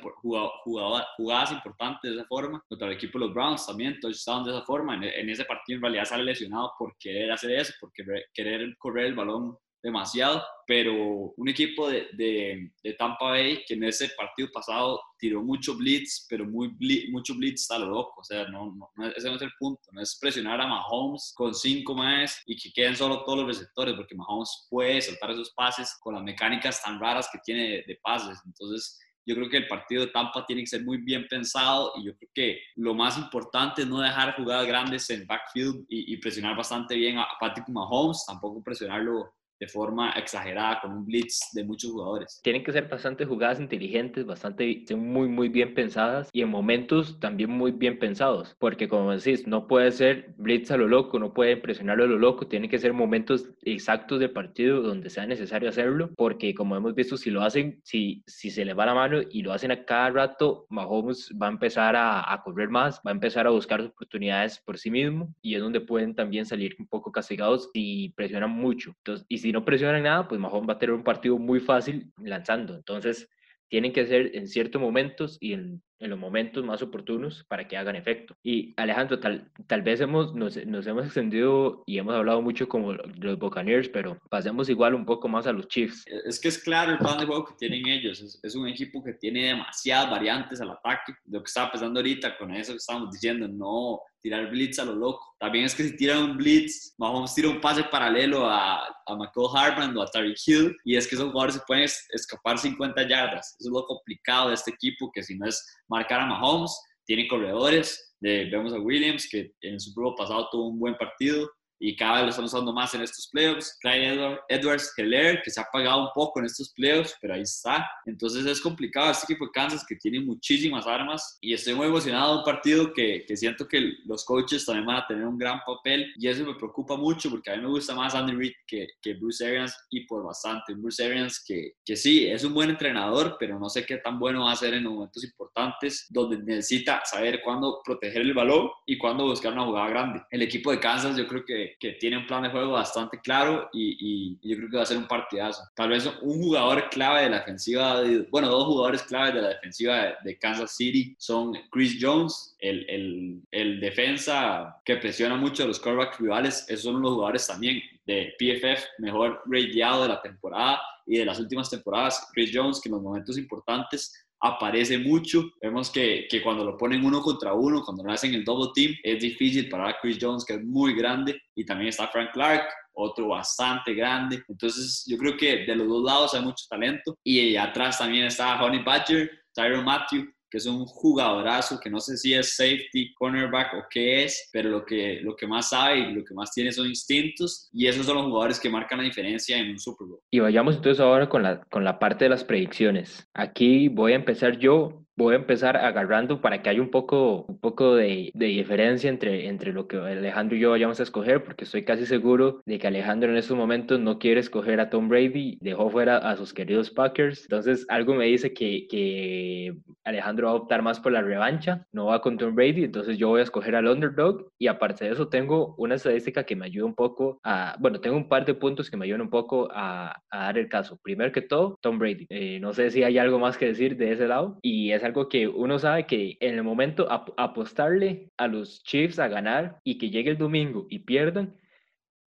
jugadas importantes de esa forma, contra el equipo de los Browns también, touchdown de esa forma, en, en, ese partido en realidad sale lesionado por querer hacer eso, por querer correr el balón demasiado, pero un equipo de, de, Tampa Bay que en ese partido pasado tiró mucho blitz, pero muy mucho blitz a lo loco, o sea, no, no, ese no es el punto, no es presionar a Mahomes con cinco más y que queden solo todos los receptores, porque Mahomes puede soltar esos pases con las mecánicas tan raras que tiene de, de pases, entonces yo creo que el partido de Tampa tiene que ser muy bien pensado y yo creo que lo más importante es no dejar jugadas grandes en backfield y, y presionar bastante bien a Patrick Mahomes, tampoco presionarlo de forma exagerada con un blitz de muchos jugadores. Tienen que ser bastante jugadas inteligentes, bastante muy muy bien pensadas y en momentos también muy bien pensados, porque como decís, no puede ser blitz a lo loco, no puede presionarlo a lo loco, tienen que ser momentos exactos del partido donde sea necesario hacerlo, porque como hemos visto, si lo hacen, si, si se les va la mano y lo hacen a cada rato, Mahomes va a empezar a, a correr más, va a empezar a buscar oportunidades por sí mismo y es donde pueden también salir un poco castigados si presionan mucho. Entonces, y si no presionan nada, pues Mahomes va a tener un partido muy fácil lanzando. Entonces, tienen que ser en ciertos momentos y en, en, los momentos más oportunos para que hagan efecto. Y Alejandro, tal, tal vez hemos, nos, nos, hemos extendido y hemos hablado mucho como los Buccaneers, pero pasemos igual un poco más a los Chiefs. Es que es claro el plan de juego que tienen ellos. Es, es un equipo que tiene demasiadas variantes al ataque. Lo que estaba pensando ahorita con eso que estábamos diciendo, no tirar blitz a lo loco. También es que si tiran un blitz, Mahomes tira un pase paralelo a, a McCall Hartman o a Tariq Hill y es que esos jugadores se pueden escapar 50 yardas. Eso es lo complicado de este equipo, que si no es marcar a Mahomes, tiene corredores. De, vemos a Williams, que en su prueba pasado tuvo un buen partido y cada vez lo estamos usando más en estos playoffs. Clyde Edwards Heller, que se ha pagado un poco en estos playoffs, pero ahí está. Entonces es complicado este equipo de Kansas que tiene muchísimas armas y estoy muy emocionado de un partido que, que, siento que los coaches también van a tener un gran papel y eso me preocupa mucho porque a mí me gusta más Andy Reid que, que Bruce Arians y por bastante. Bruce Arians que, que sí, es un buen entrenador, pero no sé qué tan bueno va a ser en los momentos importantes donde necesita saber cuándo proteger el balón y cuándo buscar una jugada grande. El equipo de Kansas yo creo que que, tiene un plan de juego bastante claro y, yo creo que va a ser un partidazo. Tal vez un jugador clave de la defensiva, de, bueno, dos jugadores claves de la defensiva de, de, Kansas City son Chris Jones, el, el, el defensa que presiona mucho a los quarterbacks rivales, esos son los jugadores también de PFF mejor rateado de la temporada y de las últimas temporadas. Chris Jones, que en los momentos importantes aparece mucho. Vemos que, que, cuando lo ponen uno contra uno, cuando no hacen el double team, es difícil para Chris Jones, que es muy grande. Y también está Frank Clark, otro bastante grande. Entonces, yo creo que de los dos lados hay mucho talento. Y atrás también está Honey Badger, Tyron Matthew, que es un jugadorazo, que no sé si es safety, cornerback o qué es, pero lo que, lo que más sabe y lo que más tiene son instintos y esos son los jugadores que marcan la diferencia en un Super Bowl. Y vayamos entonces ahora con la, con la parte de las predicciones. Aquí voy a empezar yo voy a empezar agarrando para que haya un poco, un poco de, de, diferencia entre, entre lo que Alejandro y yo vayamos a escoger, porque estoy casi seguro de que Alejandro en estos momentos no quiere escoger a Tom Brady, dejó fuera a sus queridos Packers. Entonces, algo me dice que, que Alejandro va a optar más por la revancha, no va con Tom Brady, entonces yo voy a escoger al underdog. Y aparte de eso, tengo una estadística que me ayuda un poco a, bueno, tengo un par de puntos que me ayudan un poco a, a dar el caso. Primero que todo, Tom Brady. Eh, no sé si hay algo más que decir de ese lado, y es algo que uno sabe que en el momento ap apostarle a los Chiefs a ganar y que llegue el domingo y pierdan,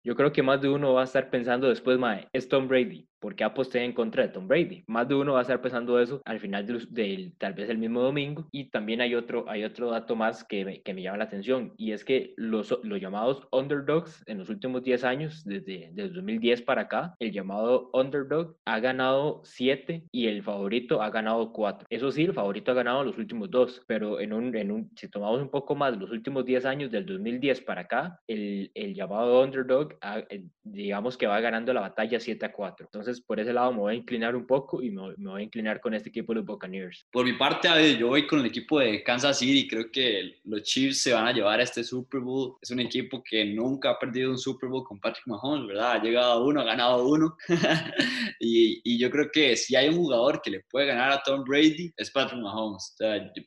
yo creo que más de uno va a estar pensando después, mae, es Tom Brady. ¿Por qué aposté en contra de Tom Brady? Más de uno va a estar pensando eso al final del, de, tal vez el mismo domingo. Y también hay otro, hay otro dato más que me, que me llama la atención y es que los, los llamados underdogs en los últimos 10 años, desde, desde 2010 para acá, el llamado underdog ha ganado 7 y el favorito ha ganado 4. Eso sí, el favorito ha ganado los últimos dos, pero en un, en un, si tomamos un poco más los últimos 10 años, del 2010 para acá, el, el llamado underdog, ha, digamos que va ganando la batalla 7 a 4. Entonces, por ese lado me voy a inclinar un poco y me, voy a inclinar con este equipo de los Buccaneers. Por mi parte, yo voy con el equipo de Kansas City. Creo que los Chiefs se van a llevar a este Super Bowl. Es un equipo que nunca ha perdido un Super Bowl con Patrick Mahomes, ¿verdad? Ha llegado a uno, ha ganado uno. y, yo creo que si hay un jugador que le puede ganar a Tom Brady, es Patrick Mahomes.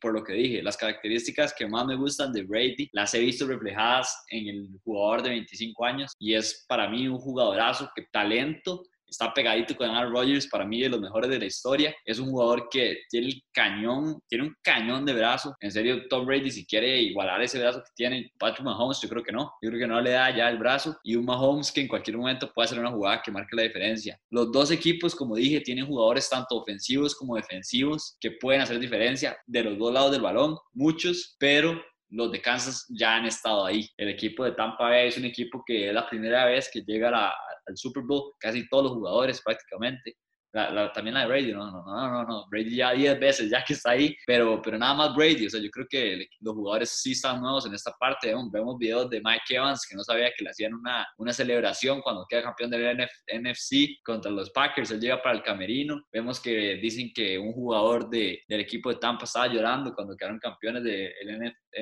Por lo que dije, las características que más me gustan de Brady las he visto reflejadas en el jugador de 25 años y es para mí un jugadorazo que talento está pegadito con Aaron Rodgers, para mí de los mejores de la historia. Es un jugador que tiene el cañón, tiene un cañón de brazo. En serio, Tom Brady, si quiere igualar ese brazo que tiene Patrick Mahomes, yo creo que no. Yo creo que no le da ya el brazo. Y un Mahomes que en cualquier momento puede hacer una jugada que marque la diferencia. Los dos equipos, como dije, tienen jugadores tanto ofensivos como defensivos que pueden hacer diferencia de los dos lados del balón, muchos, pero los de Kansas ya han estado ahí. El equipo de Tampa Bay es un equipo que es la primera vez que llega a la, al Super Bowl, casi todos los jugadores prácticamente. También la de Brady, no, no, no, no, no, Brady ya 10 veces, ya que está ahí, pero, pero nada más Brady, o sea, yo creo que los jugadores sí están nuevos en esta parte, vemos, vemos videos de Mike Evans que no sabía que le hacían una, una celebración cuando queda campeón del NFC contra los Packers, él llega para el camerino, vemos que dicen que un jugador de, del equipo de Tampa estaba llorando cuando quedaron campeones del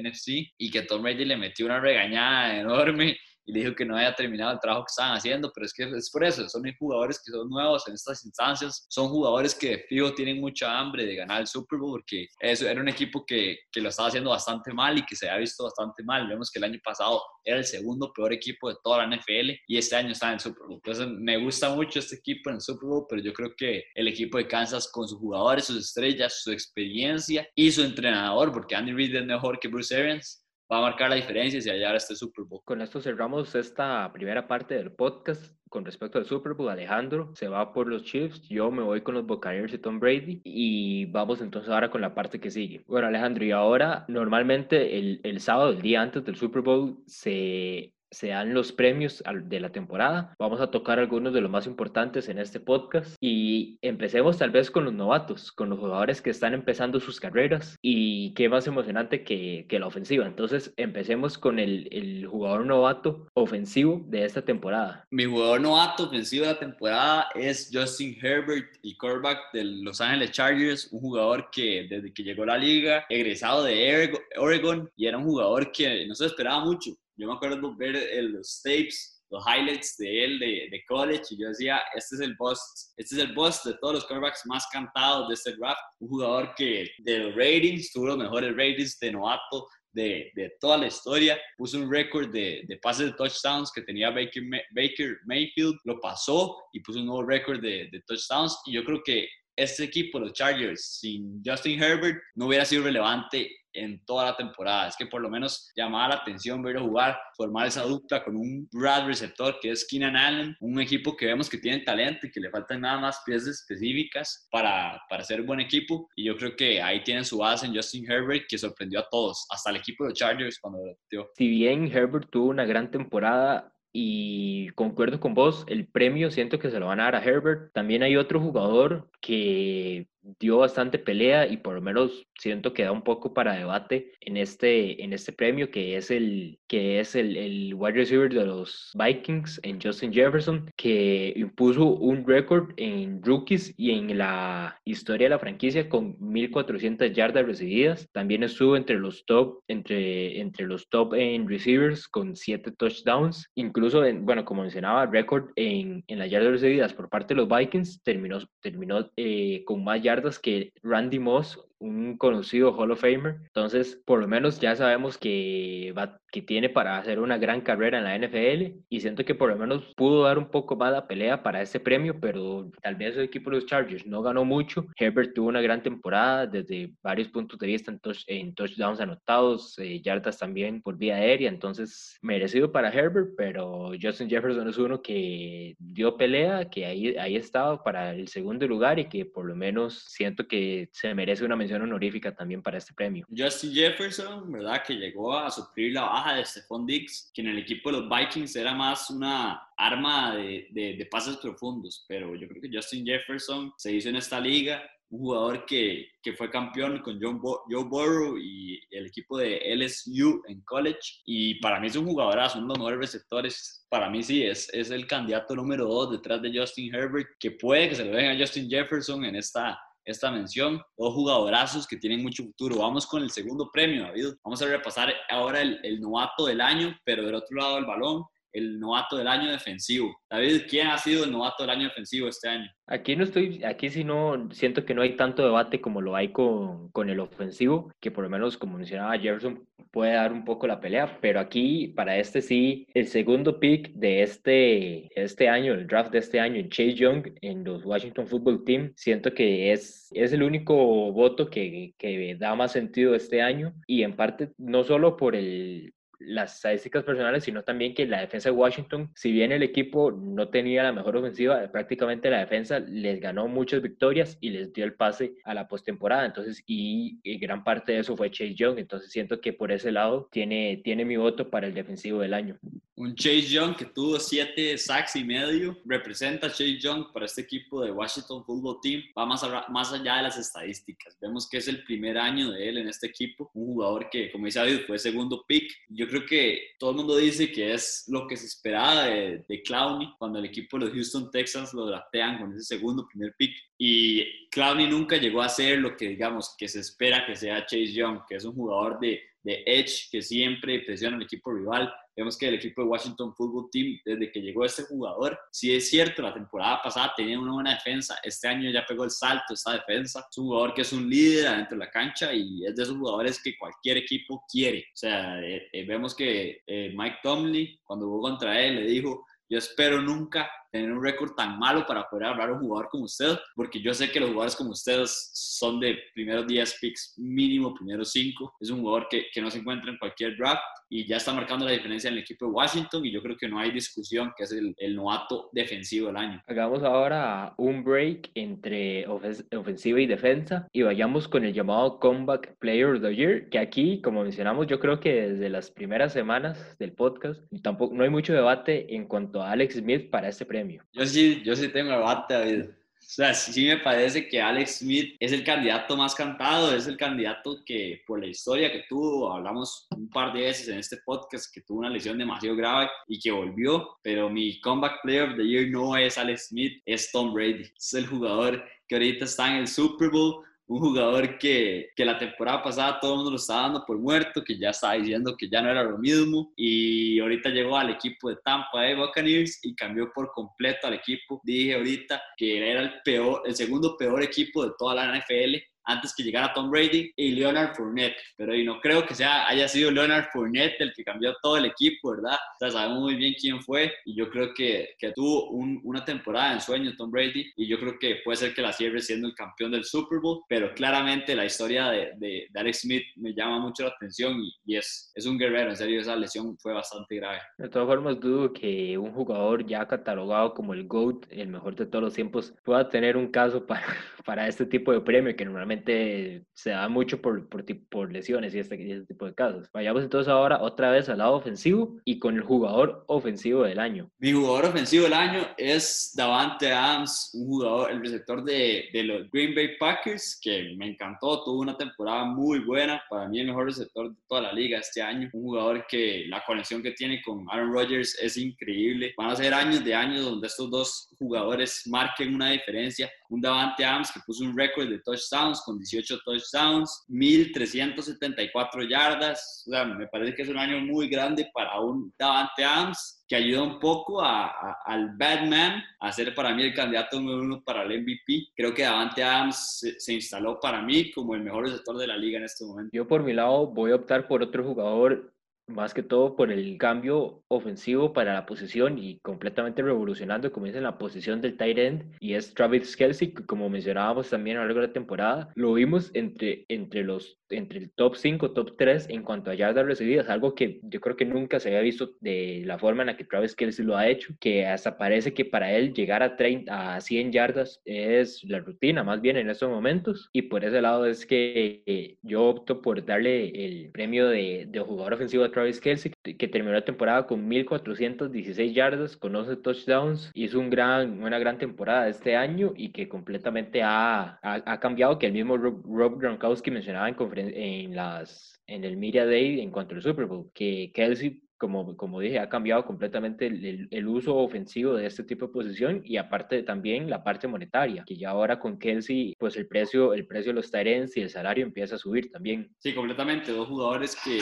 NFC y que Tom Brady le metió una regañada enorme y le dijo que no había terminado el trabajo que estaban haciendo, pero es que es por eso, son jugadores que son nuevos en estas instancias, son jugadores que fijo tienen mucha hambre de ganar el Super Bowl, porque eso era un equipo que, que lo estaba haciendo bastante mal y que se había visto bastante mal. Vemos que el año pasado era el segundo peor equipo de toda la NFL y este año está en el Super Bowl. Entonces me gusta mucho este equipo en el Super Bowl, pero yo creo que el equipo de Kansas con sus jugadores, sus estrellas, su experiencia y su entrenador, porque Andy Reid es mejor que Bruce Arians, va a marcar la diferencia si hallar este Super Bowl. Con esto cerramos esta primera parte del podcast con respecto al Super Bowl. Alejandro se va por los Chiefs, yo me voy con los Buccaneers y Tom Brady y vamos entonces ahora con la parte que sigue. Bueno, Alejandro, y ahora normalmente el, el sábado, el día antes del Super Bowl, se se dan los premios de la temporada. Vamos a tocar algunos de los más importantes en este podcast y empecemos tal vez con los novatos, con los jugadores que están empezando sus carreras y qué más emocionante que, que la ofensiva. Entonces empecemos con el, el, jugador novato ofensivo de esta temporada. Mi jugador novato ofensivo de la temporada es Justin Herbert, el quarterback de Los Angeles Chargers, un jugador que desde que llegó a la liga, egresado de Oregon y era un jugador que no se esperaba mucho yo me acuerdo ver los tapes, los highlights de él de, de, college y yo decía, este es el boss, este es el boss de todos los quarterbacks más cantados de este draft, un jugador que de los ratings tuvo los mejores ratings de novato de, de, toda la historia. Puso un récord de, de, pases de touchdowns que tenía Baker, Baker, Mayfield, lo pasó y puso un nuevo récord de, de, touchdowns. Y yo creo que este equipo, los Chargers, sin Justin Herbert, no hubiera sido relevante en toda la temporada. Es que por lo menos llamaba la atención verlo jugar, formar esa dupla con un Brad receptor que es Keenan Allen, un equipo que vemos que tiene talento y que le faltan nada más piezas específicas para, para ser buen equipo. Y yo creo que ahí tienen su base en Justin Herbert, que sorprendió a todos, hasta el equipo de los Chargers cuando lo Si bien Herbert tuvo una gran temporada, y concuerdo con vos, el premio siento que se lo van a dar a Herbert. También hay otro jugador que dio bastante pelea y por lo menos siento que da un poco para debate en este, en este premio que es el que es el, el wide receiver de los Vikings en Justin Jefferson que impuso un récord en rookies y en la historia de la franquicia con 1400 yardas recibidas. También estuvo entre los top entre, entre los top en receivers con 7 touchdowns. Incluso en, bueno como mencionaba récord en, en las yardas recibidas por parte de los Vikings terminó terminó eh, con más yardas que Randy Moss un conocido Hall of Famer. Entonces, por lo menos ya sabemos que, va, que tiene para hacer una gran carrera en la NFL y siento que por lo menos pudo dar un poco más la pelea para este premio, pero tal vez el equipo de los Chargers no ganó mucho. Herbert tuvo una gran temporada desde varios puntos de vista en, touchdowns anotados, eh, yardas también por vía aérea, entonces merecido para Herbert, pero Justin Jefferson es uno que dio pelea, que ahí, ahí estaba para el segundo lugar y que por lo menos siento que se merece una mención honorífica también para este premio. Justin Jefferson, ¿verdad? Que llegó a suplir la baja de Stephon Diggs, que en el equipo de los Vikings era más una arma de, de, pases profundos, pero yo creo que Justin Jefferson se hizo en esta liga un jugador que, que, fue campeón con John Joe Burrow y el equipo de LSU en college. Y para mí es un jugadorazo, uno de los mejores receptores. Para mí sí, es, es el candidato número dos detrás de Justin Herbert, que puede que se lo den a Justin Jefferson en esta esta mención. Dos jugadorazos que tienen mucho futuro. Vamos con el segundo premio, David. Vamos a repasar ahora el, el novato del año, pero del otro lado del balón el novato del año defensivo. David, ¿quién ha sido el novato del año defensivo este año? Aquí no estoy, aquí sí no siento que no hay tanto debate como lo hay con, con el ofensivo, que por lo menos como mencionaba Jefferson puede dar un poco la pelea, pero aquí para este sí, el segundo pick de este, este año, el draft de este año, Chase Young en los Washington Football Team, siento que es, es el único voto que, que da más sentido este año y en parte no solo por el, las estadísticas personales, sino también que la defensa de Washington, si bien el equipo no tenía la mejor ofensiva, prácticamente la defensa les ganó muchas victorias y les dio el pase a la postemporada. Entonces, y, gran parte de eso fue Chase Young. Entonces, siento que por ese lado tiene, tiene mi voto para el defensivo del año. Un Chase Young que tuvo siete sacks y medio, representa a Chase Young para este equipo de Washington Football Team, va más, más allá de las estadísticas. Vemos que es el primer año de él en este equipo, un jugador que, como dice David, fue segundo pick. Yo creo que todo el mundo dice que es lo que se esperaba de, de Clowney cuando el equipo de los Houston Texans lo draftean con ese segundo primer pick. Y Clowney nunca llegó a ser lo que digamos que se espera que sea Chase Young, que es un jugador de, de edge que siempre presiona al equipo rival. Vemos que el equipo de Washington Football Team, desde que llegó este jugador, sí es cierto, la temporada pasada tenía una buena defensa, este año ya pegó el salto esta defensa. Es un jugador que es un líder adentro de la cancha y es de esos jugadores que cualquier equipo quiere. O sea, eh, eh, vemos que eh, Mike Tomlin, cuando jugó contra él, le dijo, yo espero nunca tener un récord tan malo para poder hablar a un jugador como usted, porque yo sé que los jugadores como ustedes son de primeros 10 picks, mínimo primeros 5. Es un jugador que, que no se encuentra en cualquier draft y ya está marcando la diferencia en el equipo de Washington y yo creo que no hay discusión que es el, el novato defensivo del año. Hagamos ahora un break entre ofensiva y defensa y vayamos con el llamado Comeback Player of the Year, que aquí, como mencionamos, yo creo que desde las primeras semanas del podcast tampoco no hay mucho debate en cuanto a Alex Smith para este premio. Yo sí, yo sí tengo debate, David. O sea, sí me parece que Alex Smith es el candidato más cantado, es el candidato que por la historia que tuvo, hablamos un par de veces en este podcast, que tuvo una lesión demasiado grave y que volvió, pero mi comeback player of the year no es Alex Smith, es Tom Brady. Es el jugador que ahorita está en el Super Bowl, un jugador que, que, la temporada pasada todo el mundo lo estaba dando por muerto, que ya estaba diciendo que ya no era lo mismo y ahorita llegó al equipo de Tampa Bay Buccaneers y cambió por completo al equipo. Dije ahorita que era el peor, el segundo peor equipo de toda la NFL antes que llegara Tom Brady y Leonard Fournette. Pero no creo que sea, haya sido Leonard Fournette el que cambió todo el equipo, ¿verdad? O sea, sabemos muy bien quién fue y yo creo que, que tuvo una temporada en sueño Tom Brady y yo creo que puede ser que la cierre siendo el campeón del Super Bowl, pero claramente la historia de, de, Alex Smith me llama mucho la atención y, y, es, es un guerrero, en serio, esa lesión fue bastante grave. De todas formas, dudo que un jugador ya catalogado como el GOAT, el mejor de todos los tiempos, pueda tener un caso para, para este tipo de premio que normalmente se da mucho por, por, lesiones y este, y este, tipo de casos. Vayamos entonces ahora otra vez al lado ofensivo y con el jugador ofensivo del año. Mi jugador ofensivo del año es Davante Adams, un jugador, el receptor de, de los Green Bay Packers, que me encantó, tuvo una temporada muy buena, para mí el mejor receptor de toda la liga este año, un jugador que la conexión que tiene con Aaron Rodgers es increíble. Van a ser años de años donde estos dos jugadores marquen una diferencia. Un Davante Adams que puso un récord de touchdowns con 18 touchdowns, 1374 yardas. O sea, me parece que es un año muy grande para un Davante Adams que ayuda un poco a, a, al Batman a ser para mí el candidato número uno para el MVP. Creo que Davante Adams se, se, instaló para mí como el mejor receptor de la liga en este momento. Yo por mi lado voy a optar por otro jugador más que todo por el cambio ofensivo para la posición y completamente revolucionando, como dice, la posición del tight end, y es Travis Kelsey, que como mencionábamos también a lo largo de la temporada, lo vimos entre, entre, los, entre el top 5, top 3 en cuanto a yardas recibidas, algo que yo creo que nunca se había visto de la forma en la que Travis Kelsey lo ha hecho, que hasta parece que para él llegar a, 30, a 100 yardas es la rutina, más bien en estos momentos, y por ese lado es que eh, yo opto por darle el premio de, de jugador ofensivo Travis Kelsey, que terminó la temporada con 1.416 yardas, con 11 touchdowns, es un gran, una gran temporada este año y que completamente ha, ha, ha cambiado, que el mismo Rob, Rob Gronkowski mencionaba en, en, las, en el Media Day en cuanto al Super Bowl, que Kelsey como, como dije, ha cambiado completamente el, el, uso ofensivo de este tipo de posición y aparte también la parte monetaria, que ya ahora con Kelsey, pues el precio, el precio de los Tyrants y el salario empieza a subir también. Sí, completamente. Dos jugadores que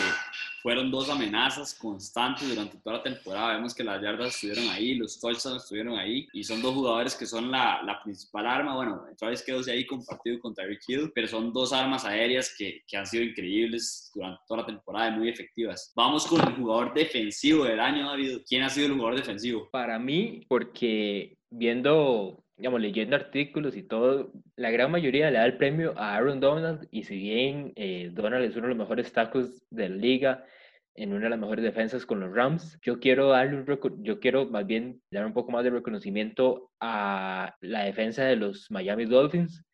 fueron dos amenazas constantes durante toda la temporada. Vemos que las yardas estuvieron ahí, los touchdowns estuvieron ahí y son dos jugadores que son la, la principal arma. Bueno, Travis quedó ahí compartido con Tyreek Hill, pero son dos armas aéreas que, que han sido increíbles durante toda la temporada y muy efectivas. Vamos con el jugador defensivo del año, David. ¿Quién ha sido el jugador defensivo? Para mí, porque viendo digamos, leyendo artículos y todo, la gran mayoría le da el premio a Aaron Donald y si bien eh, Donald es uno de los mejores tacos de la liga, en una de las mejores defensas con los Rams. Yo quiero darle un yo quiero más bien dar un poco más de reconocimiento a la defensa de los Miami Dolphins,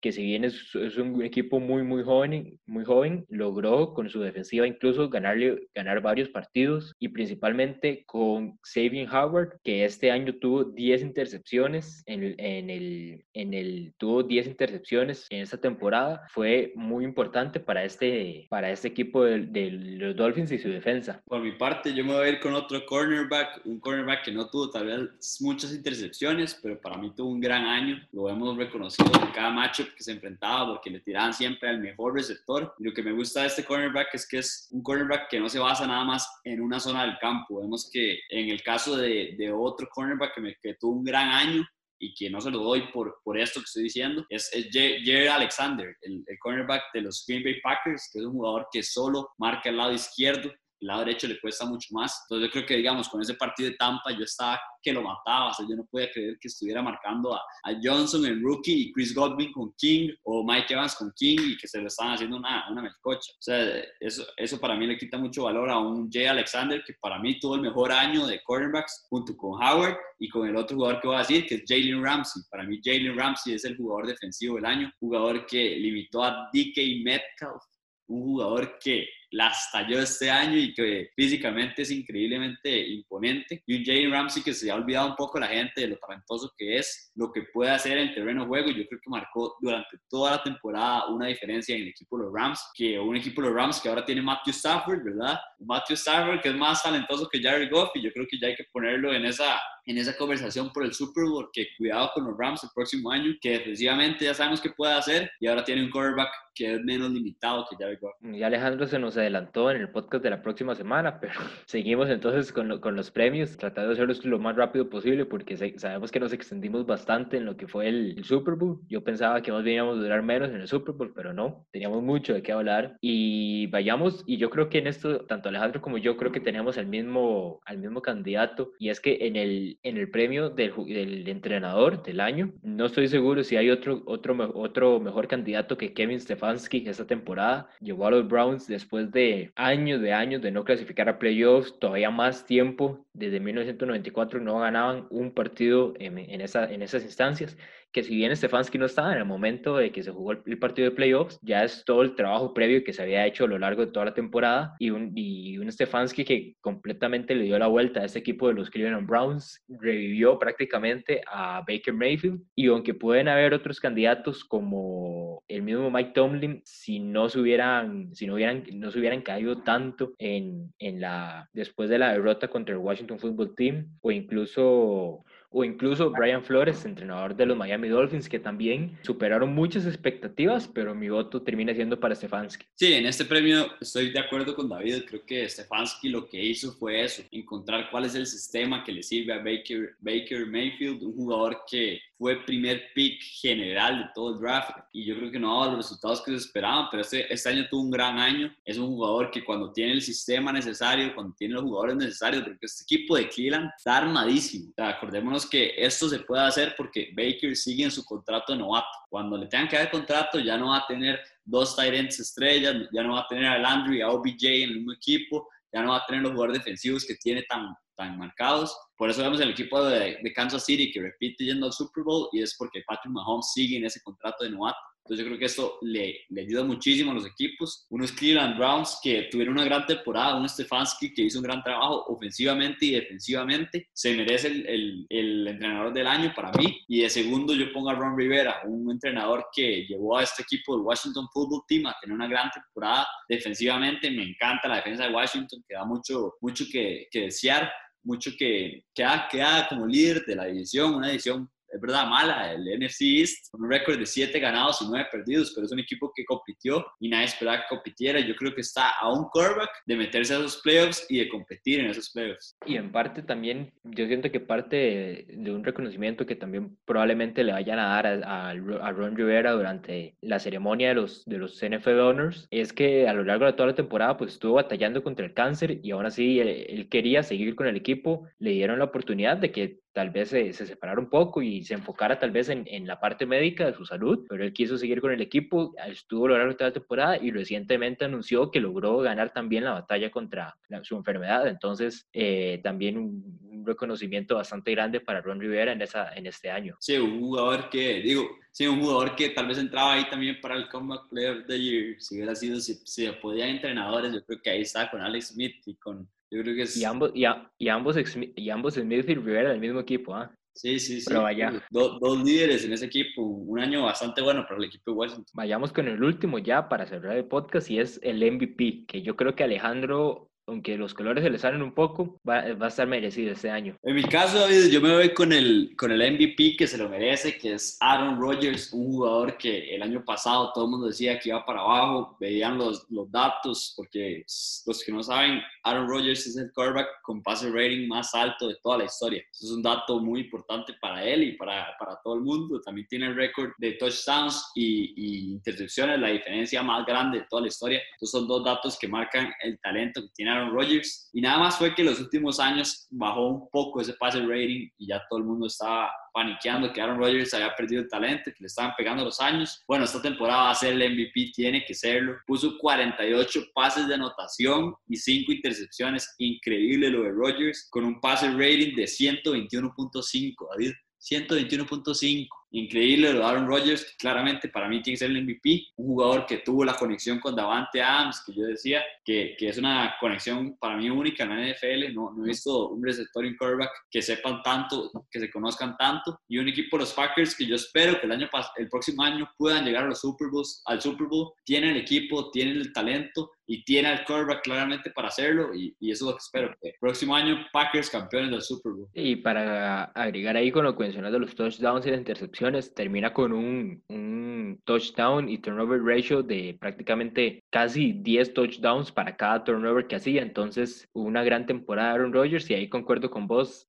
que si bien es, es, un equipo muy, muy joven, muy joven, logró con su defensiva incluso ganarle, ganar varios partidos y principalmente con Xavier Howard, que este año tuvo 10 intercepciones en, en, el, en el, tuvo 10 intercepciones en esta temporada, fue muy importante para este, para este equipo de, de los Dolphins y su defensa. Por mi parte, yo me voy a ir con otro cornerback, un cornerback que no tuvo tal vez muchas intercepciones, pero para mí tuvo un gran año, lo hemos reconocido en cada matchup que se enfrentaba porque le tiraban siempre al mejor receptor. Y lo que me gusta de este cornerback es que es un cornerback que no se basa nada más en una zona del campo. Vemos que en el caso de, de otro cornerback que, me, que tuvo un gran año, y que no se lo doy por, por esto que estoy diciendo, es, es Alexander, el, el, cornerback de los Green Bay Packers, que es un jugador que solo marca el lado izquierdo el lado derecho le cuesta mucho más. Entonces yo creo que, digamos, con ese partido de Tampa yo estaba que lo mataba, o sea, yo no podía creer que estuviera marcando a, Johnson, el rookie, y Chris Godwin con King, o Mike Evans con King, y que se le estaban haciendo una, una melcocha. O sea, eso, eso para mí le quita mucho valor a un Jay Alexander, que para mí tuvo el mejor año de cornerbacks, junto con Howard, y con el otro jugador que voy a decir, que es Jalen Ramsey. Para mí Jalen Ramsey es el jugador defensivo del año, jugador que limitó a DK Metcalf, un jugador que las talló este año y que físicamente es increíblemente imponente. Y un Jalen Ramsey que se ha olvidado un poco la gente de lo talentoso que es, lo que puede hacer en terreno de juego. Yo creo que marcó durante toda la temporada una diferencia en el equipo de los Rams, que un equipo de los Rams que ahora tiene Matthew Stafford, ¿verdad? Matthew Stafford que es más talentoso que Jared Goff y yo creo que ya hay que ponerlo en esa, en esa conversación por el Super Bowl, que cuidado con los Rams el próximo año, que defensivamente ya sabemos que puede hacer y ahora tiene un quarterback que es menos limitado que Jared Goff. Y Alejandro se nos adelantó en el podcast de la próxima semana, pero seguimos entonces con, lo, con los premios, tratando de hacerlo lo más rápido posible porque sabemos que nos extendimos bastante en lo que fue el, el, Super Bowl. Yo pensaba que más veníamos a durar menos en el Super Bowl, pero no, teníamos mucho de qué hablar y vayamos, y yo creo que en esto, tanto Alejandro como yo creo que tenemos el mismo, al mismo candidato y es que en el, en el premio del, del entrenador del año, no estoy seguro si hay otro, otro, otro mejor candidato que Kevin Stefanski esta temporada. Llevó a los Browns después de años de años de no clasificar a playoffs, todavía más tiempo, desde 1994 no ganaban un partido en, en, esa, en esas instancias que si bien Stefanski no estaba en el momento de que se jugó el, partido de playoffs, ya es todo el trabajo previo que se había hecho a lo largo de toda la temporada y un, y un Stefanski que completamente le dio la vuelta a este equipo de los Cleveland Browns, revivió prácticamente a Baker Mayfield y aunque pueden haber otros candidatos como el mismo Mike Tomlin, si no se hubieran, si no hubieran, no se caído tanto en, en la, después de la derrota contra el Washington Football Team o incluso o incluso Brian Flores, entrenador de los Miami Dolphins, que también superaron muchas expectativas, pero mi voto termina siendo para Stefanski. Sí, en este premio estoy de acuerdo con David, creo que Stefanski lo que hizo fue eso, encontrar cuál es el sistema que le sirve a Baker, Baker Mayfield, un jugador que fue primer pick general de todo el draft y yo creo que no dado los resultados que se esperaban, pero este, este año tuvo un gran año. Es un jugador que cuando tiene el sistema necesario, cuando tiene los jugadores necesarios, porque este equipo de Cleveland está armadísimo. O sea, acordémonos que esto se puede hacer porque Baker sigue en su contrato de novato. Cuando le tengan que dar contrato ya no va a tener dos Tyrants estrellas, ya no va a tener a Landry a OBJ en el mismo equipo, ya no va a tener los jugadores defensivos que tiene tan, tan marcados. Por eso vemos el equipo de, de, Kansas City que repite yendo al Super Bowl y es porque Patrick Mahomes sigue en ese contrato de novato. Entonces yo creo que esto le, le, ayuda muchísimo a los equipos. Unos Cleveland Browns que tuvieron una gran temporada, un Stefanski que hizo un gran trabajo ofensivamente y defensivamente. Se merece el, el, el, entrenador del año para mí. Y de segundo yo pongo a Ron Rivera, un entrenador que llevó a este equipo del Washington Football Team a tener una gran temporada defensivamente. Me encanta la defensa de Washington, que da mucho, mucho que, que desear mucho que queda, queda como líder de la división, una división es verdad mala, el NFC East, un récord de 7 ganados y 9 perdidos, pero es un equipo que compitió y nadie esperaba que compitiera. Yo creo que está a un quarterback de meterse a esos playoffs y de competir en esos playoffs. Y en parte también, yo siento que parte de un reconocimiento que también probablemente le vayan a dar a, a, Ron Rivera durante la ceremonia de los, de los NFL Honors es que a lo largo de toda la temporada pues estuvo batallando contra el cáncer y aún así él, él quería seguir con el equipo, le dieron la oportunidad de que tal vez se, se, separara un poco y se enfocara tal vez en, en, la parte médica de su salud, pero él quiso seguir con el equipo, estuvo a lo largo de toda la temporada y recientemente anunció que logró ganar también la batalla contra la, su enfermedad, entonces eh, también un, un, reconocimiento bastante grande para Ron Rivera en, esa, en este año. Sí, un jugador que, digo, Sí, un jugador que tal vez entraba ahí también para el Comeback Player of the Year, si hubiera sido, si, si podía entrenadores, yo creo que ahí está con Alex Smith y con, yo creo que es... Y ambos, y, a- y ambos, ex- y ambos Smith y Rivera del mismo equipo, ¿ah? Sí, sí, sí. Pero vaya. Do- dos líderes en ese equipo, un año bastante bueno para el equipo de Washington. Vayamos con el último ya para cerrar el podcast y es el MVP, que yo creo que Alejandro, aunque los colores se le salen un poco, va, va a estar merecido este año. En mi caso, David, yo me voy con el, con el MVP que se lo merece, que es Aaron Rodgers, un jugador que el año pasado todo el mundo decía que iba para abajo, veían los, los datos, porque los que no saben, Aaron Rodgers es el quarterback con pase rating más alto de toda la historia. Eso es un dato muy importante para él y para, para todo el mundo. También tiene el récord de touchdowns y, y intercepciones, la diferencia más grande de toda la historia. Entonces son dos datos que marcan el talento que tiene Aaron Rodgers. Y nada más fue que los últimos años bajó un poco ese pase rating y ya todo el mundo estaba paniqueando que Aaron Rodgers había perdido el talento, que le estaban pegando los años. Bueno, esta temporada va a ser el MVP, tiene que serlo. Puso 48 pases de anotación y 5 intercepciones. Increíble lo de Rodgers, con un pase rating de 121.5, David. 121.5. Increíble lo de Aaron Rodgers, que claramente para mí tiene que ser el MVP. Un jugador que tuvo la conexión con Davante Adams, que yo decía que, que es una conexión para mí única en la NFL. No, no he visto un receptor y un quarterback que sepan tanto, que se conozcan tanto. Y un equipo de los Packers que yo espero que el, año, el próximo año puedan llegar a los Super Bowls, al Super Bowl. Tienen el equipo, tienen el talento y tienen al quarterback claramente para hacerlo. Y, y eso es lo que espero. El próximo año Packers campeones del Super Bowl. Y para agregar ahí con lo que mencionas de los touchdowns y las intercepciones, termina con un, touchdown y turnover ratio de prácticamente casi 10 touchdowns para cada turnover que hacía. Entonces, una gran temporada de Aaron Rodgers y ahí concuerdo con vos.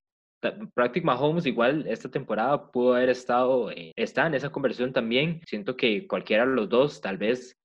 Patrick Mahomes igual esta temporada pudo haber estado, eh, está en esa conversión también. Siento que cualquiera de los dos, tal vez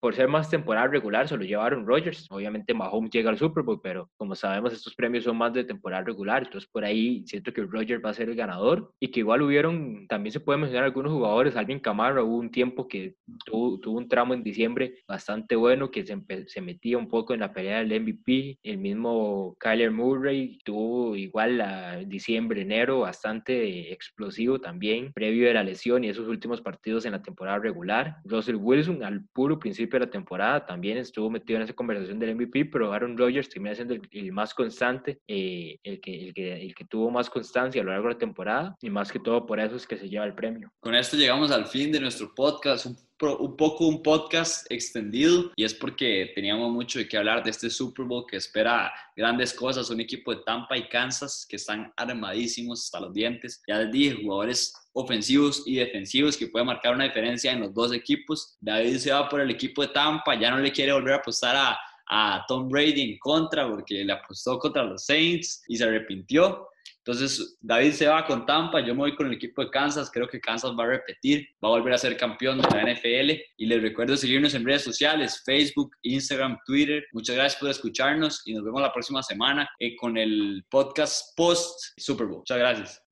por ser más temporada regular, se lo llevaron Rodgers. Obviamente Mahomes llega al Super Bowl, pero como sabemos, estos premios son más de temporada regular. Entonces, por ahí siento que Rodgers va a ser el ganador y que igual hubieron, también se puede mencionar algunos jugadores. Alvin Kamara hubo un tiempo que tuvo, tuvo un tramo en diciembre bastante bueno, que se, se metía un poco en la pelea del MVP. El mismo Kyler Murray tuvo igual a diciembre, enero, bastante explosivo también, previo de la lesión y esos últimos partidos en la temporada regular. Russell Wilson, al puro principio de la temporada, también estuvo metido en esa conversación del MVP, pero Aaron Rodgers termina siendo el, el más constante, eh, el, que, el, que, el que tuvo más constancia a lo largo de la temporada, y más que todo por eso es que se lleva el premio. Con esto llegamos al fin de nuestro podcast, un, un poco un podcast extendido y es porque teníamos mucho qué hablar de este Super Bowl que espera grandes cosas, un equipo de Tampa y Kansas que están armadísimos hasta los dientes, ya les dije, jugadores ofensivos y defensivos que pueden marcar una diferencia en los dos equipos. David se va por el equipo de Tampa, ya no le quiere volver a apostar a, a Tom Brady en contra porque le apostó contra los Saints y se arrepintió. Entonces, David se va con Tampa, yo me voy con el equipo de Kansas, creo que Kansas va a repetir, va a volver a ser campeón de la NFL y les recuerdo seguirnos en redes sociales, Facebook, Instagram, Twitter. Muchas gracias por escucharnos y nos vemos la próxima semana eh, con el podcast post Super Bowl. Muchas gracias.